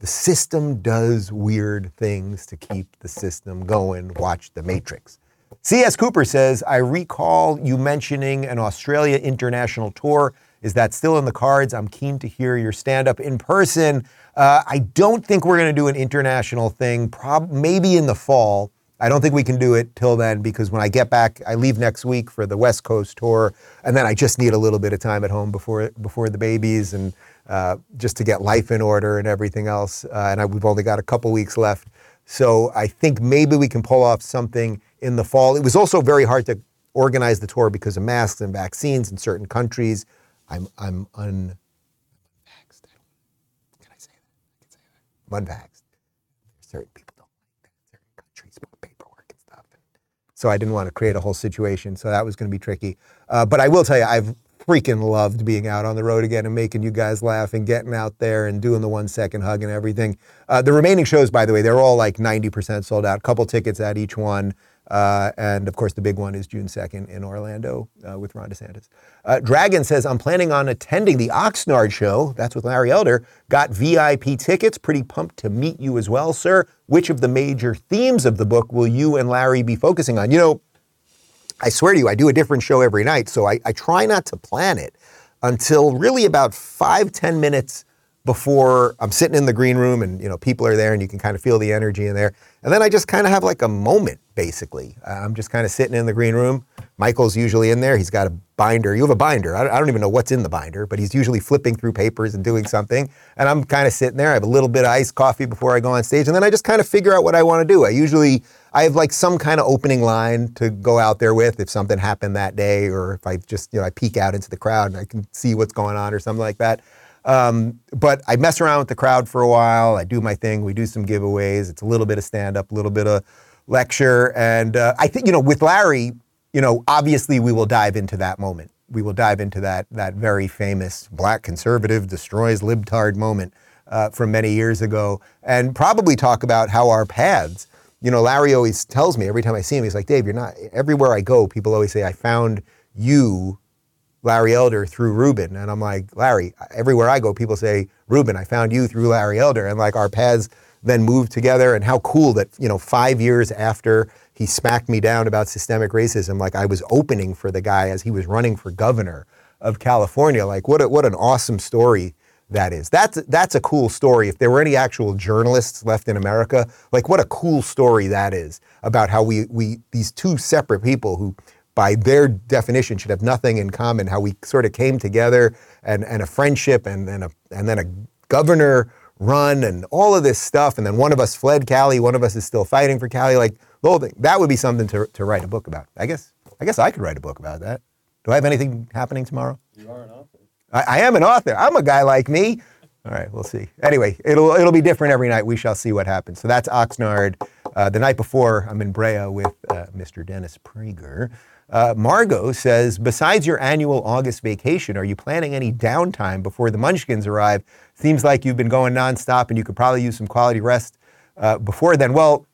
the system does weird things to keep the system going. Watch The Matrix. C.S. Cooper says, I recall you mentioning an Australia international tour. Is that still in the cards? I'm keen to hear your stand up in person. Uh, I don't think we're going to do an international thing, prob- maybe in the fall. I don't think we can do it till then because when I get back, I leave next week for the West Coast tour, and then I just need a little bit of time at home before before the babies and uh, just to get life in order and everything else. Uh, and I, we've only got a couple weeks left, so I think maybe we can pull off something in the fall. It was also very hard to organize the tour because of masks and vaccines in certain countries. I'm I'm un. Can I say that? I can say that. I'm unvaxxed. Certain people don't like that. Certain countries want paperwork and stuff. And so I didn't want to create a whole situation. So that was going to be tricky. Uh, but I will tell you, I've freaking loved being out on the road again and making you guys laugh and getting out there and doing the one second hug and everything. Uh, the remaining shows, by the way, they're all like 90% sold out. Couple tickets at each one. Uh, and of course, the big one is June 2nd in Orlando uh, with Ron DeSantis. Uh, Dragon says, I'm planning on attending the Oxnard show. That's with Larry Elder. Got VIP tickets. Pretty pumped to meet you as well, sir. Which of the major themes of the book will you and Larry be focusing on? You know, I swear to you, I do a different show every night, so I, I try not to plan it until really about five, ten minutes before I'm sitting in the green room and you know people are there and you can kind of feel the energy in there. And then I just kind of have like a moment basically. Uh, I'm just kind of sitting in the green room. Michael's usually in there. He's got a binder. You have a binder. I don't even know what's in the binder, but he's usually flipping through papers and doing something. And I'm kind of sitting there. I have a little bit of iced coffee before I go on stage, and then I just kind of figure out what I want to do. I usually I have like some kind of opening line to go out there with if something happened that day, or if I just you know I peek out into the crowd and I can see what's going on or something like that. Um, but I mess around with the crowd for a while. I do my thing. We do some giveaways. It's a little bit of stand up, a little bit of lecture. And uh, I think, you know, with Larry, you know, obviously we will dive into that moment. We will dive into that, that very famous black conservative destroys libtard moment uh, from many years ago and probably talk about how our paths, you know, Larry always tells me every time I see him, he's like, Dave, you're not, everywhere I go, people always say, I found you Larry Elder through Rubin. And I'm like, Larry, everywhere I go, people say, Rubin, I found you through Larry Elder. And like our paths then moved together. And how cool that, you know, five years after he smacked me down about systemic racism, like I was opening for the guy as he was running for governor of California. Like what, a, what an awesome story that is. That's, that's a cool story. If there were any actual journalists left in America, like what a cool story that is about how we, we these two separate people who by their definition, should have nothing in common. How we sort of came together and, and a friendship and, and, a, and then a governor run and all of this stuff. And then one of us fled Cali, one of us is still fighting for Cali. Like the whole thing. That would be something to, to write a book about. I guess I guess I could write a book about that. Do I have anything happening tomorrow? You are an author. I, I am an author. I'm a guy like me. All right, we'll see. Anyway, it'll it'll be different every night. We shall see what happens. So that's Oxnard. Uh, the night before, I'm in Brea with uh, Mr. Dennis Prager. Uh, Margot says, besides your annual August vacation, are you planning any downtime before the Munchkins arrive? Seems like you've been going nonstop, and you could probably use some quality rest uh, before then. Well,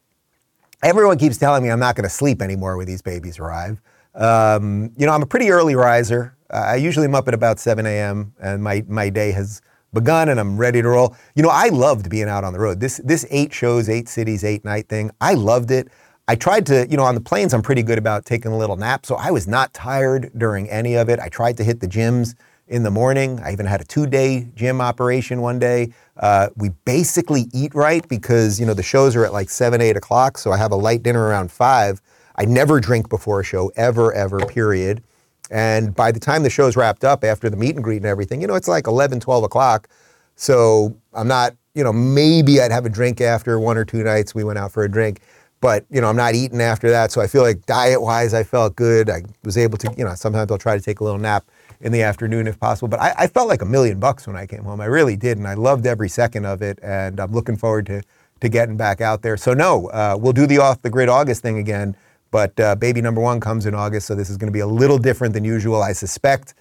everyone keeps telling me I'm not going to sleep anymore when these babies arrive. Um, you know, I'm a pretty early riser. Uh, I usually am up at about 7 a.m. and my, my day has begun and I'm ready to roll. You know, I loved being out on the road. This, this eight shows, eight cities, eight night thing, I loved it. I tried to, you know, on the planes, I'm pretty good about taking a little nap. So I was not tired during any of it. I tried to hit the gyms in the morning. I even had a two day gym operation one day. Uh, we basically eat right because, you know, the shows are at like seven, eight o'clock. So I have a light dinner around five. I never drink before a show, ever, ever, period. And by the time the show's wrapped up after the meet and greet and everything, you know, it's like 11, 12 o'clock. So I'm not, you know, maybe I'd have a drink after one or two nights we went out for a drink. But, you know, I'm not eating after that. So I feel like diet wise, I felt good. I was able to, you know, sometimes I'll try to take a little nap in the afternoon if possible. But I, I felt like a million bucks when I came home. I really did. And I loved every second of it. And I'm looking forward to, to getting back out there. So, no, uh, we'll do the off the grid August thing again. But uh, baby number one comes in August, so this is going to be a little different than usual. I suspect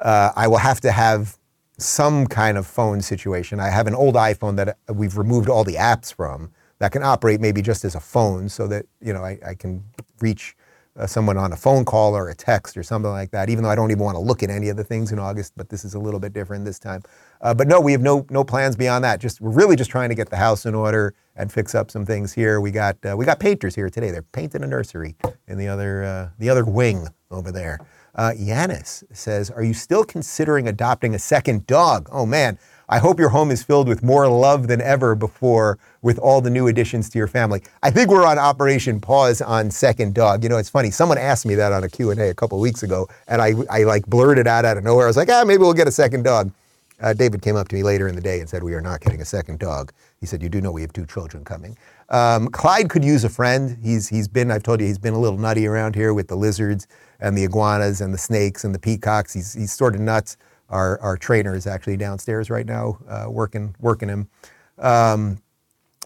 uh, I will have to have some kind of phone situation. I have an old iPhone that we've removed all the apps from that can operate maybe just as a phone, so that you know I, I can reach uh, someone on a phone call or a text or something like that. Even though I don't even want to look at any of the things in August, but this is a little bit different this time. Uh, but no, we have no no plans beyond that. Just we're really just trying to get the house in order and fix up some things here. We got uh, we got painters here today. They're painting a nursery in the other uh, the other wing over there. Uh, Yanis says, "Are you still considering adopting a second dog?" Oh man, I hope your home is filled with more love than ever before with all the new additions to your family. I think we're on Operation Pause on second dog. You know, it's funny. Someone asked me that on a Q&A a couple weeks ago, and I, I like blurted out out of nowhere. I was like, ah, maybe we'll get a second dog. Uh, David came up to me later in the day and said, We are not getting a second dog. He said, You do know we have two children coming. Um, Clyde could use a friend. He's, he's been, I've told you, he's been a little nutty around here with the lizards and the iguanas and the snakes and the peacocks. He's, he's sort of nuts. Our, our trainer is actually downstairs right now uh, working, working him. Um,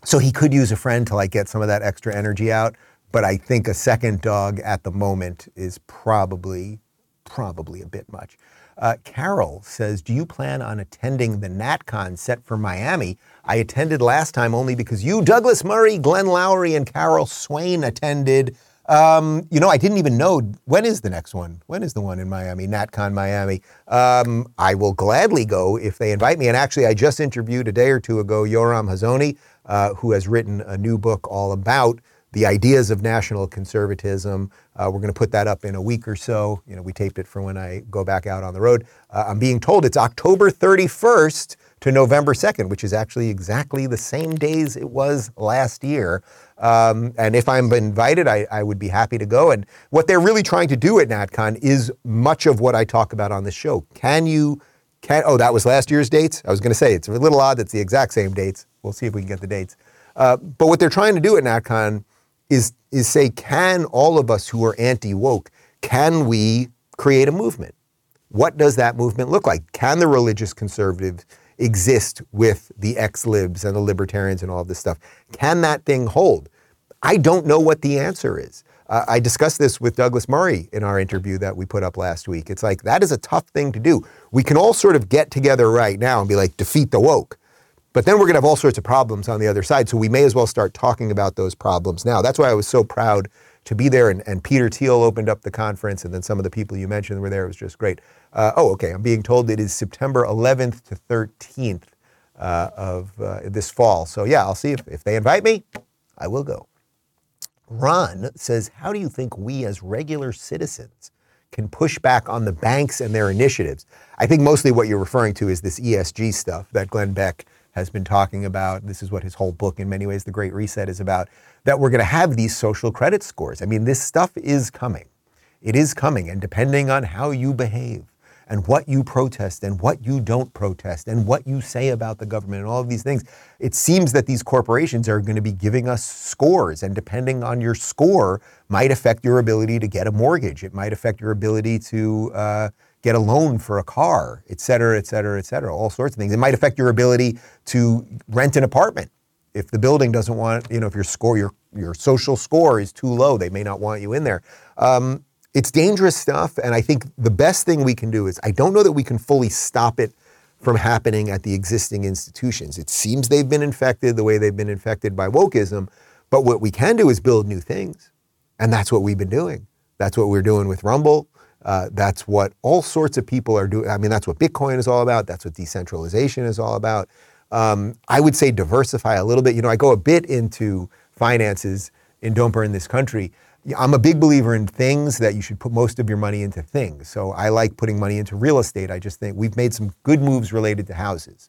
so he could use a friend to like get some of that extra energy out. But I think a second dog at the moment is probably, probably a bit much. Uh, Carol says, Do you plan on attending the NatCon set for Miami? I attended last time only because you, Douglas Murray, Glenn Loury, and Carol Swain attended. Um, you know, I didn't even know when is the next one. When is the one in Miami? NatCon Miami. Um, I will gladly go if they invite me. And actually, I just interviewed a day or two ago Yoram Hazony, uh, who has written a new book all about the ideas of national conservatism. Uh, we're going to put that up in a week or so. You know, we taped it for when I go back out on the road. Uh, I'm being told it's October 31st to November 2nd, which is actually exactly the same days it was last year. Um, and if I'm invited, I, I, would be happy to go. And what they're really trying to do at NatCon is much of what I talk about on this show. Can you, can, oh, that was last year's dates? I was going to say it's a little odd that's the exact same dates. We'll see if we can get the dates. Uh, but what they're trying to do at NatCon is, is say, can all of us who are anti woke, can we create a movement? What does that movement look like? Can the religious conservatives exist with the ex libs and the libertarians and all of this stuff? Can that thing hold? I don't know what the answer is. Uh, I discussed this with Douglas Murray in our interview that we put up last week. It's like that is a tough thing to do. We can all sort of get together right now and be like, defeat the woke. But then we're going to have all sorts of problems on the other side. So we may as well start talking about those problems now. That's why I was so proud to be there. And, and Peter Thiel opened up the conference, and then some of the people you mentioned were there. It was just great. Uh, oh, okay. I'm being told it is September 11th to 13th uh, of uh, this fall. So yeah, I'll see if, if they invite me, I will go. Ron says, How do you think we as regular citizens can push back on the banks and their initiatives? I think mostly what you're referring to is this ESG stuff that Glenn Beck has been talking about. This is what his whole book, in many ways, The Great Reset, is about that we're going to have these social credit scores. I mean, this stuff is coming. It is coming, and depending on how you behave and what you protest and what you don't protest and what you say about the government and all of these things, it seems that these corporations are going to be giving us scores. And depending on your score, might affect your ability to get a mortgage. It might affect your ability to uh, get a loan for a car, et cetera, et cetera, et cetera, all sorts of things. It might affect your ability to rent an apartment. If the building doesn't want, you know, if your score, your, your social score is too low, they may not want you in there. Um, it's dangerous stuff. And I think the best thing we can do is I don't know that we can fully stop it from happening at the existing institutions. It seems they've been infected the way they've been infected by wokeism. But what we can do is build new things. And that's what we've been doing. That's what we're doing with Rumble. Uh, that's what all sorts of people are doing. I mean, that's what Bitcoin is all about. That's what decentralization is all about. Um, I would say diversify a little bit. You know, I go a bit into finances in Don't Burn This Country. I'm a big believer in things that you should put most of your money into things. So I like putting money into real estate. I just think we've made some good moves related to houses.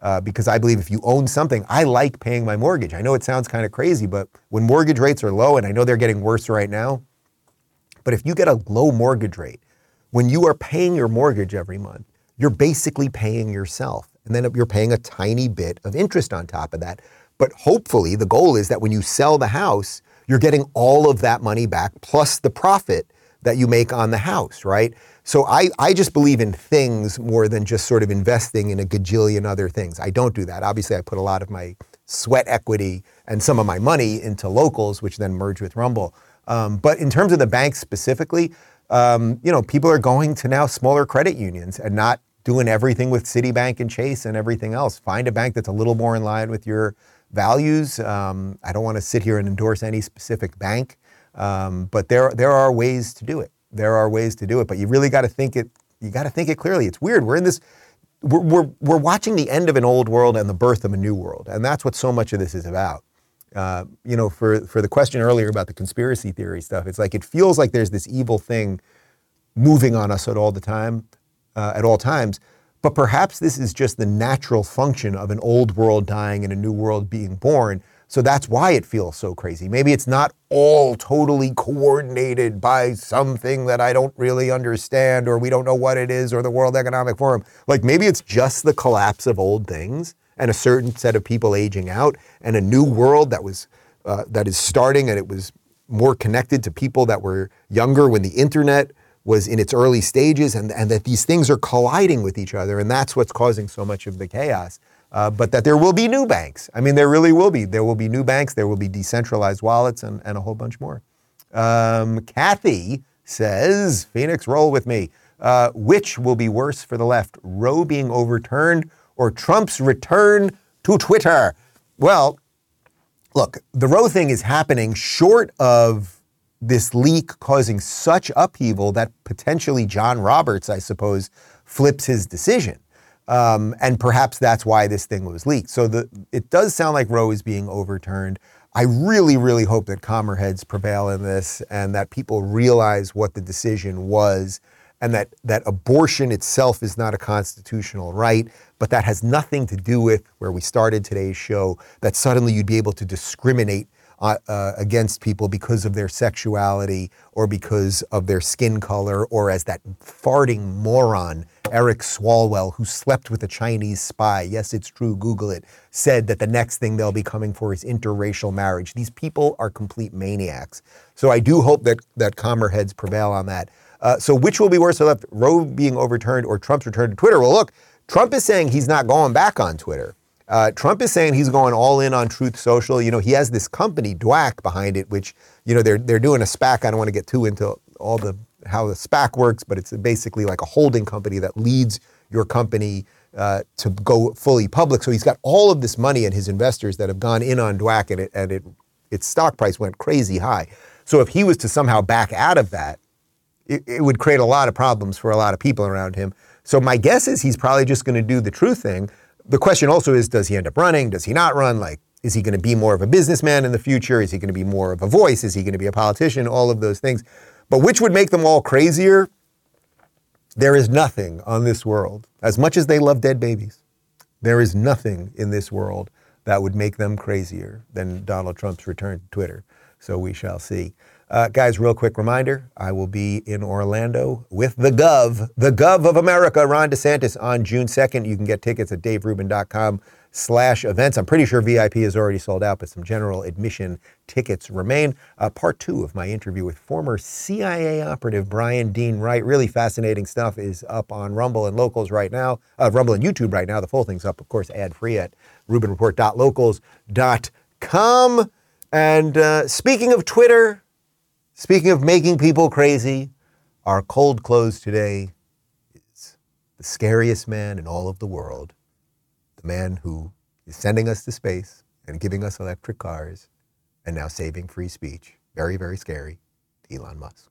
Uh, because I believe if you own something, I like paying my mortgage. I know it sounds kind of crazy, but when mortgage rates are low, and I know they're getting worse right now, but if you get a low mortgage rate, when you are paying your mortgage every month, you're basically paying yourself. And then you're paying a tiny bit of interest on top of that. But hopefully, the goal is that when you sell the house, you're getting all of that money back plus the profit that you make on the house, right? So I, I just believe in things more than just sort of investing in a gajillion other things. I don't do that. Obviously, I put a lot of my sweat equity and some of my money into locals, which then merge with Rumble. Um, but in terms of the banks specifically, um, you know, people are going to now smaller credit unions and not doing everything with Citibank and Chase and everything else. Find a bank that's a little more in line with your values. Um, I don't want to sit here and endorse any specific bank, um, but there there are ways to do it. There are ways to do it, but you really got to think it. You got to think it clearly. It's weird. We're in this. We're, we're, we're watching the end of an old world and the birth of a new world, and that's what so much of this is about. Uh, you know, for for the question earlier about the conspiracy theory stuff, it's like it feels like there's this evil thing moving on us at all the time, uh, at all times. But perhaps this is just the natural function of an old world dying and a new world being born. So that's why it feels so crazy. Maybe it's not all totally coordinated by something that I don't really understand, or we don't know what it is, or the World Economic Forum. Like maybe it's just the collapse of old things and a certain set of people aging out, and a new world that was uh, that is starting, and it was more connected to people that were younger when the internet was in its early stages and, and that these things are colliding with each other. And that's what's causing so much of the chaos. Uh, but that there will be new banks. I mean, there really will be. There will be new banks, there will be decentralized wallets, and, and a whole bunch more. Um, Kathy says, Phoenix, roll with me. Uh, which will be worse for the left, Roe being overturned or Trump's return to Twitter? Well, look, the Roe thing is happening short of this leak causing such upheaval that potentially John Roberts, I suppose, flips his decision. Um, and perhaps that's why this thing was leaked. So the, it does sound like Roe is being overturned. I really, really hope that calmer heads prevail in this and that people realize what the decision was and that, that abortion itself is not a constitutional right, but that has nothing to do with where we started today's show, that suddenly you'd be able to discriminate uh, uh, against people because of their sexuality or because of their skin color, or as that farting moron, Eric Swalwell, who slept with a Chinese spy, yes, it's true, Google it, said that the next thing they'll be coming for is interracial marriage. These people are complete maniacs. So I do hope that, that calmer heads prevail on that. Uh, so which will be worse or left, Roe being overturned or Trump's return to Twitter? Well, look, Trump is saying he's not going back on Twitter. Uh, Trump is saying he's going all in on Truth Social. You know, he has this company, DWAC, behind it, which, you know, they're, they're doing a SPAC. I don't want to get too into all the how the SPAC works, but it's basically like a holding company that leads your company uh, to go fully public. So he's got all of this money and his investors that have gone in on DWAC, and, it, and it, its stock price went crazy high. So if he was to somehow back out of that, it, it would create a lot of problems for a lot of people around him. So my guess is he's probably just going to do the true thing the question also is does he end up running? Does he not run? Like, is he going to be more of a businessman in the future? Is he going to be more of a voice? Is he going to be a politician? All of those things. But which would make them all crazier? There is nothing on this world, as much as they love dead babies, there is nothing in this world that would make them crazier than Donald Trump's return to Twitter. So we shall see. Uh, guys, real quick reminder I will be in Orlando with the Gov, the Gov of America, Ron DeSantis, on June 2nd. You can get tickets at daverubin.com slash events. I'm pretty sure VIP is already sold out, but some general admission tickets remain. Uh, part two of my interview with former CIA operative Brian Dean Wright. Really fascinating stuff is up on Rumble and Locals right now, uh, Rumble and YouTube right now. The full thing's up, of course, ad free at RubinReport.locals.com. And uh, speaking of Twitter, speaking of making people crazy, our cold close today is the scariest man in all of the world the man who is sending us to space and giving us electric cars and now saving free speech. Very, very scary. Elon Musk.